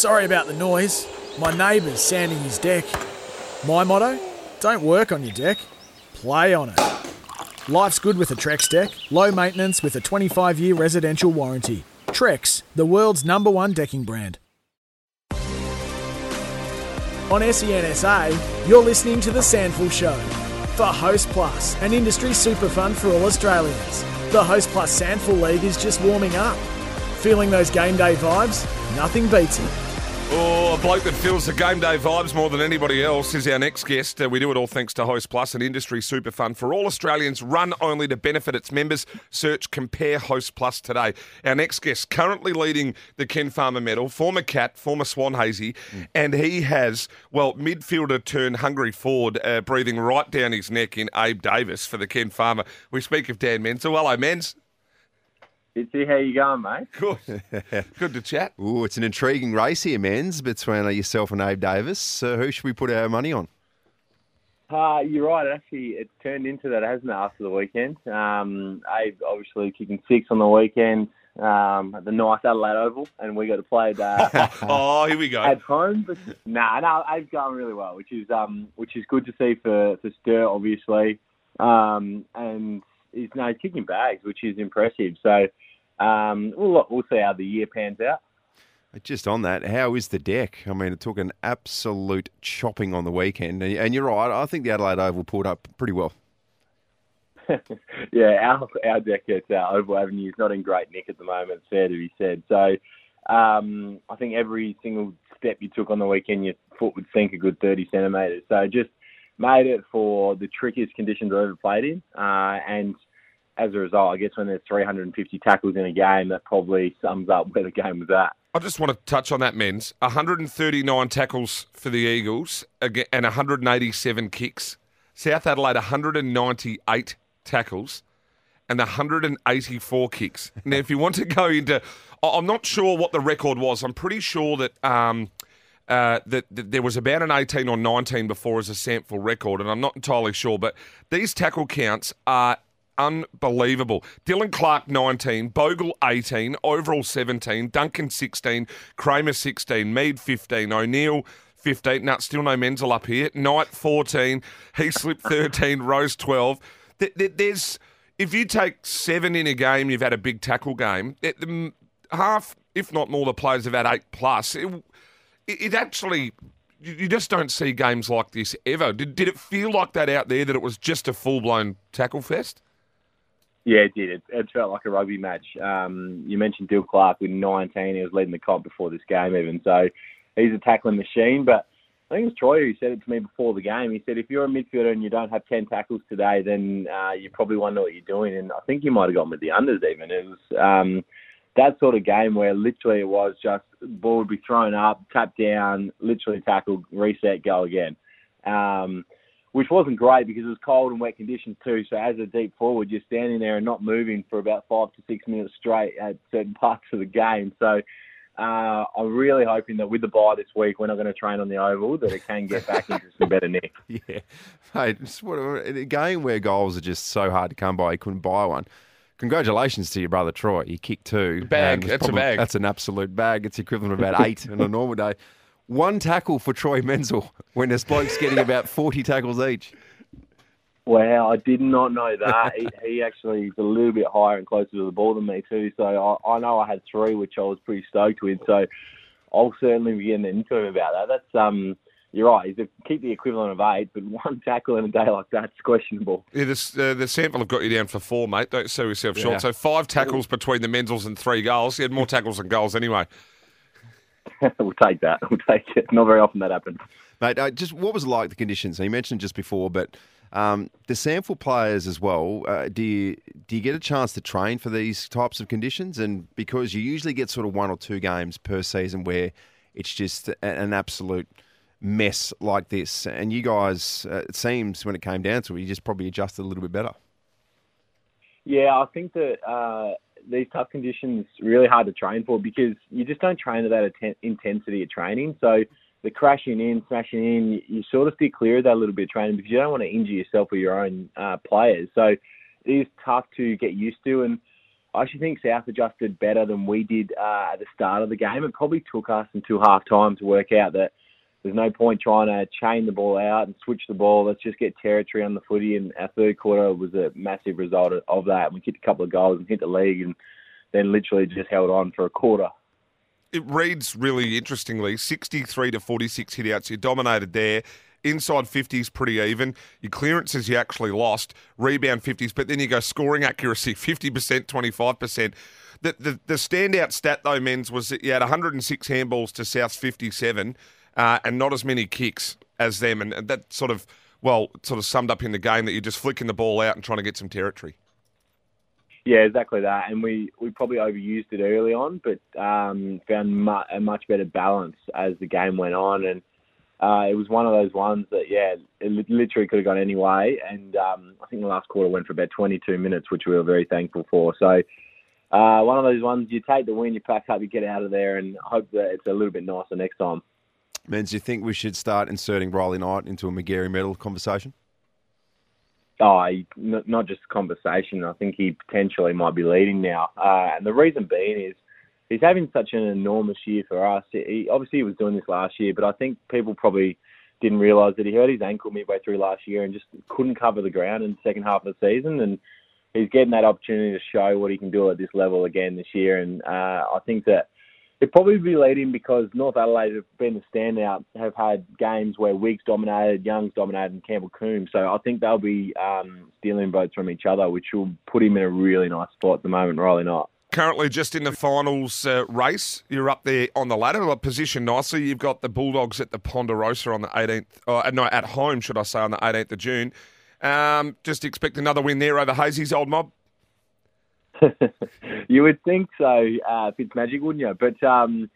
Sorry about the noise. My neighbour's sanding his deck. My motto? Don't work on your deck, play on it. Life's good with a Trex deck, low maintenance with a 25 year residential warranty. Trex, the world's number one decking brand. On SEN SA, you're listening to The SANFL Show for Host Plus, an industry super fund for all Australians. The Host Plus SANFL League is just warming up. Feeling those game day vibes? Nothing beats it. Oh, a bloke that feels the game day vibes more than anybody else is our next guest. Uh, we do it all thanks to Host Plus, an industry super fund for all Australians, run only to benefit its members. Search Compare Host Plus today. Our next guest, currently leading the Ken Farmer medal, former Cat, former Swan Hazy, mm. and he has, well, midfielder turned hungry forward, uh, breathing right down his neck in Abe Davis for the Ken Farmer. We speak of Dan Menzel. Hello, Menz. Bitsy, how you going, mate? Good. Good to chat. Ooh, it's an intriguing race here, Menz, between yourself and Abe Davis. Uh, who should we put our money on? Uh, you're right. Actually, it turned into that, hasn't it, after the weekend? Um, Abe obviously kicking six on the weekend um, at the nice Adelaide Oval, and we got to play it. Uh, oh, here we go. At home, but nah, no, Abe's going really well, which is um, which is good to see for for Sturt, obviously, um, and he's no kicking bags, which is impressive. So um, we'll, we'll see how the year pans out. Just on that, how is the deck? I mean, it took an absolute chopping on the weekend, and you're right. I think the Adelaide Oval pulled up pretty well. yeah, our our deck at uh, Oval Avenue is not in great nick at the moment. Fair to be said. So, um, I think every single step you took on the weekend, your foot would sink a good 30 centimetres. So, just made it for the trickiest conditions I've ever played in, uh, and as a result, I guess when there's 350 tackles in a game, that probably sums up where the game was at. I just want to touch on that, Menz 139 tackles for the Eagles and 187 kicks. South Adelaide 198 tackles and 184 kicks. Now, if you want to go into, I'm not sure what the record was. I'm pretty sure that. Um, uh, that, that, there was about an 18 or 19 before as a SANFL record, and I'm not entirely sure, but these tackle counts are unbelievable. Dylan Clark, 19, Bogle, 18, Overall, 17, Duncan, 16, Kramer, 16, Mead, 15, O'Neill, 15. No, still no Menzel up here. Knight, 14, Heaslip, 13, Rose, 12. There's, if you take seven in a game, you've had a big tackle game. half, if not more, the players have had eight plus. It, it actually you just don't see games like this ever. Did, did it feel like that out there that it was just a full blown tackle fest? Yeah, it did. It, it felt like a rugby match. Um, you mentioned Dill Clark with 19. He was leading the comp before this game, even. So he's a tackling machine. But I think it was Troy who said it to me before the game. He said, if you're a midfielder and you don't have 10 tackles today, then uh, you probably wonder what you're doing. And I think he might have gone with the unders even. It was um, that sort of game where literally it was just ball would be thrown up, tap down, literally tackle, reset, go again. Um, which wasn't great because it was cold and wet conditions too. So as a deep forward, you're standing there and not moving for about five to six minutes straight at certain parts of the game. So uh, I'm really hoping that with the bye this week, we're not going to train on the oval, that it can get back into some better nick. Yeah, hey, what, a game where goals are just so hard to come by, you couldn't buy one. Congratulations to your brother Troy. He kicked two. Bag. That's probably, a bag. That's an absolute bag. It's equivalent of about eight on a normal day. One tackle for Troy Menzel when this bloke's getting about 40 tackles each. Wow, I did not know that. he, he, actually is a little bit higher and closer to the ball than me too. So I, I know I had three, which I was pretty stoked with. So I'll certainly be getting into him about that. That's um, you're right. He's keep the equivalent of eight, but one tackle in a day like that's questionable. Yeah, this, uh, the SANFL have got you down for four, mate. Don't sell yourself short. Yeah. So five tackles between the Menzels and three goals. He had more tackles than goals anyway. we'll take that. We'll take it. Not very often that happens. Mate, uh, just what was it like the conditions? you mentioned just before, but um, the SANFL players as well. Uh, do you do you get a chance to train for these types of conditions? And because you usually get sort of one or two games per season where it's just an absolute mess like this, and you guys, uh, it seems when it came down to it, you just probably adjusted a little bit better. Yeah, I think that uh, these tough conditions really hard to train for because you just don't train at that intensity of training. So the crashing in, smashing in, you, sort of steer clear of that a little bit of training because you don't want to injure yourself or your own uh, players. So it is tough to get used to. And I actually think South adjusted better than we did uh, at the start of the game. It probably took us until half time to work out that there's no point trying to chain the ball out and switch the ball. Let's just get territory on the footy. And our third quarter was a massive result of that. We kicked a couple of goals and hit the league, and then literally just held on for a quarter. It reads really interestingly 63 to 46 hitouts. You dominated there. Inside 50s pretty even. Your clearances you actually lost. Rebound 50s, but then you go scoring accuracy 50%, 25%. The, the, the standout stat, though, Menz, was that you had 106 handballs to South's 57 uh, and not as many kicks as them. And, that sort of, well, sort of summed up in the game that you're just flicking the ball out and trying to get some territory. Yeah, exactly that. And we, we probably overused it early on, but um, found mu- a much better balance as the game went on. And uh, it was one of those ones that, yeah, it literally could have gone any way. And um, I think the last quarter went for about 22 minutes, which we were very thankful for. So uh, one of those ones you take the win, you pack up, you get out of there, and hope that it's a little bit nicer next time. Do you think we should start inserting Riley Knight into a Magarey medal conversation? Oh, he, not just conversation. I think he potentially might be leading now. Uh, and the reason being is he's having such an enormous year for us. He, obviously, he was doing this last year, but I think people probably didn't realise that he hurt his ankle midway through last year and just couldn't cover the ground in the second half of the season. And he's getting that opportunity to show what he can do at this level again this year. And uh, I think that It'd probably be leading because North Adelaide have been the standout, have had games where Weeks dominated, Young's dominated, and Campbell Coombs. So I think they'll be um, stealing votes from each other, which will put him in a really nice spot at the moment, Riley Knight. Currently, just in the finals uh, race, you're up there on the ladder, like positioned nicely. You've got the Bulldogs at the Ponderosa on the 18th, uh, no, at home, should I say, on the 18th of June. Um, just expect another win there over Hazy's old mob. you would think so, uh, Fitzmagic, wouldn't you? But um,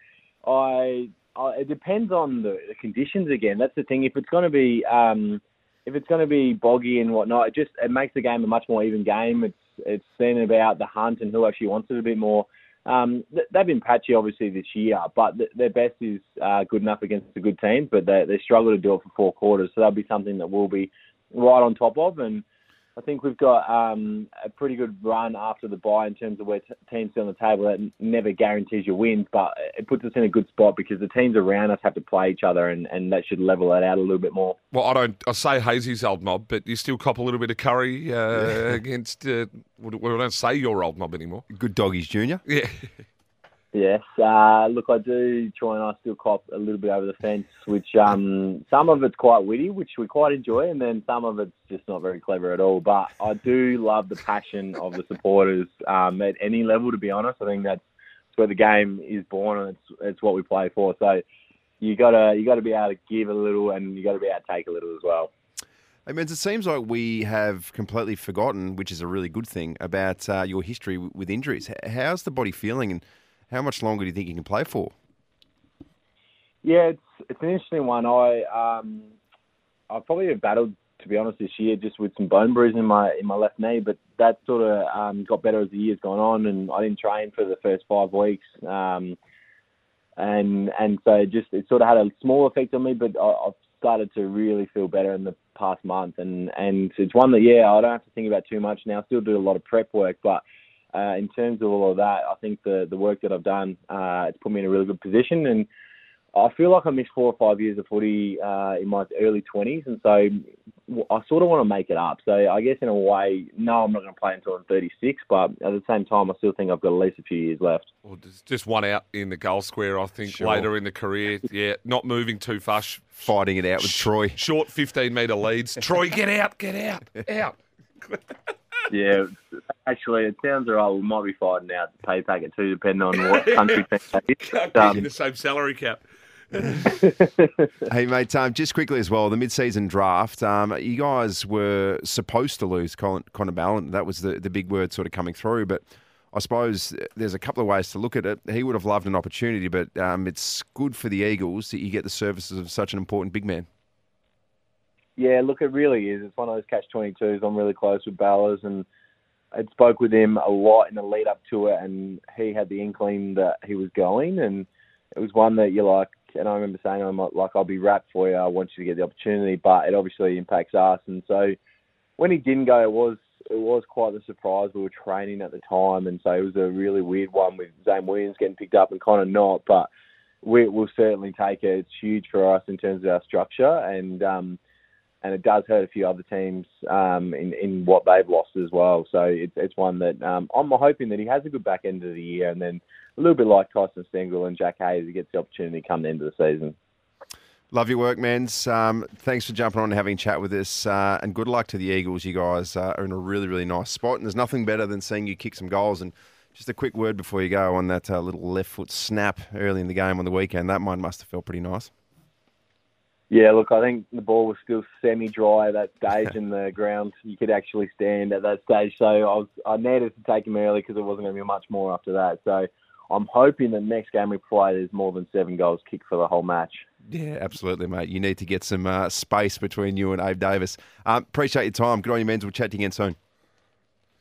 I, I, it depends on the, the, conditions again. That's the thing. If it's going to be, um, if it's going to be boggy and whatnot, it just it makes the game a much more even game. It's it's been about the hunt and who actually wants it a bit more. Um, they've been patchy obviously this year, but their best is uh, good enough against the good teams, but they they struggle to do it for four quarters. So that'll be something that we'll be right on top of and I think we've got um, a pretty good run after the bye in terms of where t- teams sit on the table. That never guarantees you wins, but it puts us in a good spot because the teams around us have to play each other, and, and that should level it out a little bit more. Well, I don't. I say Hazy's old mob, but you still cop a little bit of curry uh, against. Uh, we don't say your old mob anymore. Good doggies, Junior. Yeah. Yes. Uh, look, I do try and I still cop a little bit over the fence, which um, some of it's quite witty, which we quite enjoy, and then some of it's just not very clever at all. But I do love the passion of the supporters um, at any level. To be honest, I think that's, where the game is born, and it's it's what we play for. So you gotta you gotta be able to give a little, and you gotta be able to take a little as well. Hey, Menz, it seems like we have completely forgotten, which is a really good thing, about uh, your history with injuries. How's the body feeling? And how much longer do you think you can play for? Yeah, it's it's an interesting one. I um, I probably have battled to be honest this year just with some bone bruising in my in my left knee, but that sort of um, got better as the year's gone on, and I didn't train for the first five weeks. Um, and and so it just it sort of had a small effect on me, but I, I've started to really feel better in the past month, and and it's one that yeah I don't have to think about too much now. I still do a lot of prep work, but uh, in terms of all of that, I think the the work that I've done uh, it's put me in a really good position, and I feel like I missed four or five years of footy uh, in my early twenties, and so I sort of want to make it up. So I guess in a way, no, I'm not going to play until I'm 36, but at the same time, I still think I've got at least a few years left. Well, just one out in the goal square, I think, sure. later in the career. Yeah, not moving too fast. Fighting it out with Troy. Short 15 metre leads. Troy, get out, get out, out. Yeah, actually, it sounds alright. We might be fighting out the pay packet too, depending on what country Can't um, the same salary cap. hey, mate, um, just quickly as well, the mid-season draft, um, you guys were supposed to lose Colin, Connor Ballin. That was the, the big word sort of coming through, but I suppose there's a couple of ways to look at it. He would have loved an opportunity, but um, it's good for the Eagles that you get the services of such an important big man. Yeah, look, it really is. It's one of those catch twenty twos. I'm really close with Ballas, and I spoke with him a lot in the lead up to it, and he had the inkling that he was going, and it was one that you're like, and I remember saying him like, I'll be rapt for you. I want you to get the opportunity, but it obviously impacts us, and so when he didn't go, it was it was quite a surprise. We were training at the time, and so it was a really weird one with Zane Williams getting picked up and Connor not. But we, will certainly take it. It's huge for us in terms of our structure, and um, and it does hurt a few other teams um, in in what they've lost as well. So it's it's one that um, I'm hoping that he has a good back end of the year, and then a little bit like Tyson Stengel and Jack Hayes, he gets the opportunity come the end of the season. Love your work, Menz. Um, thanks for jumping on and having a chat with us. Uh, and good luck to the Eagles. You guys uh, are in a really, really nice spot. And there's nothing better than seeing you kick some goals. And just a quick word before you go on that uh, little left foot snap early in the game on the weekend. That one must have felt pretty nice. Yeah, look, I think the ball was still semi-dry at that stage, and the ground you could actually stand at that stage. So I was I needed to take him early because it wasn't going to be much more after that. So I'm hoping the next game we play there's more than seven goals kicked for the whole match. Yeah, absolutely, mate. You need to get some uh, space between you and Abe Davis. Um, appreciate your time. Good on you, Menzel. We'll chat to you again soon.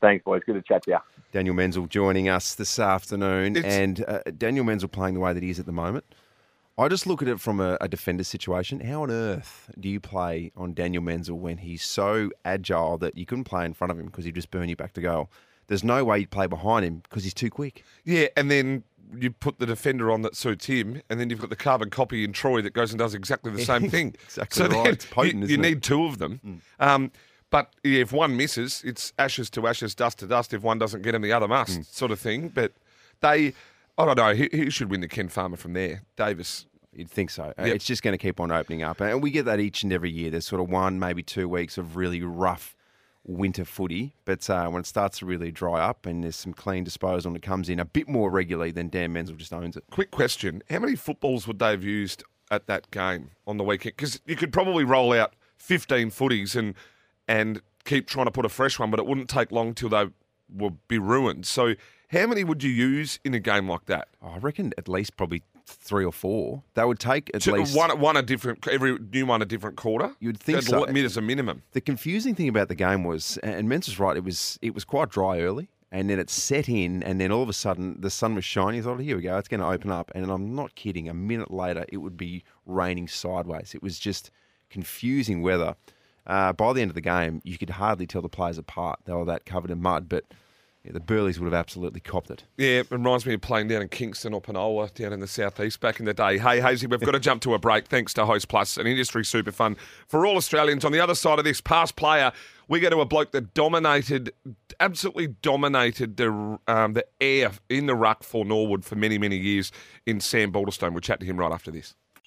Thanks, boys. Good to chat to you. Daniel Menzel joining us this afternoon, it's... and uh, Daniel Menzel playing the way that he is at the moment. I just look at it from a, a, defender situation. How on earth do you play on Daniel Menzel when he's so agile that you couldn't play in front of him because he'd just burn you back to goal? There's no way you'd play behind him because he's too quick. Yeah, and then you put the defender on that suits him, and then you've got the carbon copy in Troy that goes and does exactly the same thing. exactly so right. It's potent, you, you need two of them. Mm. Um, but yeah, if one misses, it's ashes to ashes, dust to dust. If one doesn't get him, the other must, mm. sort of thing. But they, I don't know, who, should win the Ken Farmer from there? Davis. You'd think so. Yep. It's just going to keep on opening up. And we get that each and every year. There's sort of one, maybe two weeks of really rough winter footy. But uh, when it starts to really dry up and there's some clean disposal and it comes in a bit more regularly, then Dan Menzel just owns it. Quick question How many footballs would they have used at that game on the weekend? Because you could probably roll out 15 footies and, and keep trying to put a fresh one, but it wouldn't take long till they would be ruined. So, how many would you use in a game like that? Oh, I reckon at least probably three or four. That would take at least one, one a different every new one a different quarter. You'd think so. Mid As a minimum. The confusing thing about the game was, and Menz is right. It was it was quite dry early, and then it set in, and then all of a sudden the sun was shining. I thought, here we go, it's going to open up, and I'm not kidding. A minute later, it would be raining sideways. It was just confusing weather. Uh, by the end of the game, you could hardly tell the players apart. They were that covered in mud, but yeah, the Burleys would have absolutely copped it. Yeah, it reminds me of playing down in Kingston or Penola down in the southeast back in the day. Hey, Hazy, we've got to jump to a break thanks to Host Plus, an industry super fun for all Australians. On the other side of this, past player, we go to a bloke that dominated, absolutely dominated the um, the air in the ruck for Norwood for many, many years in Sam Balderstone. We'll chat to him right after this.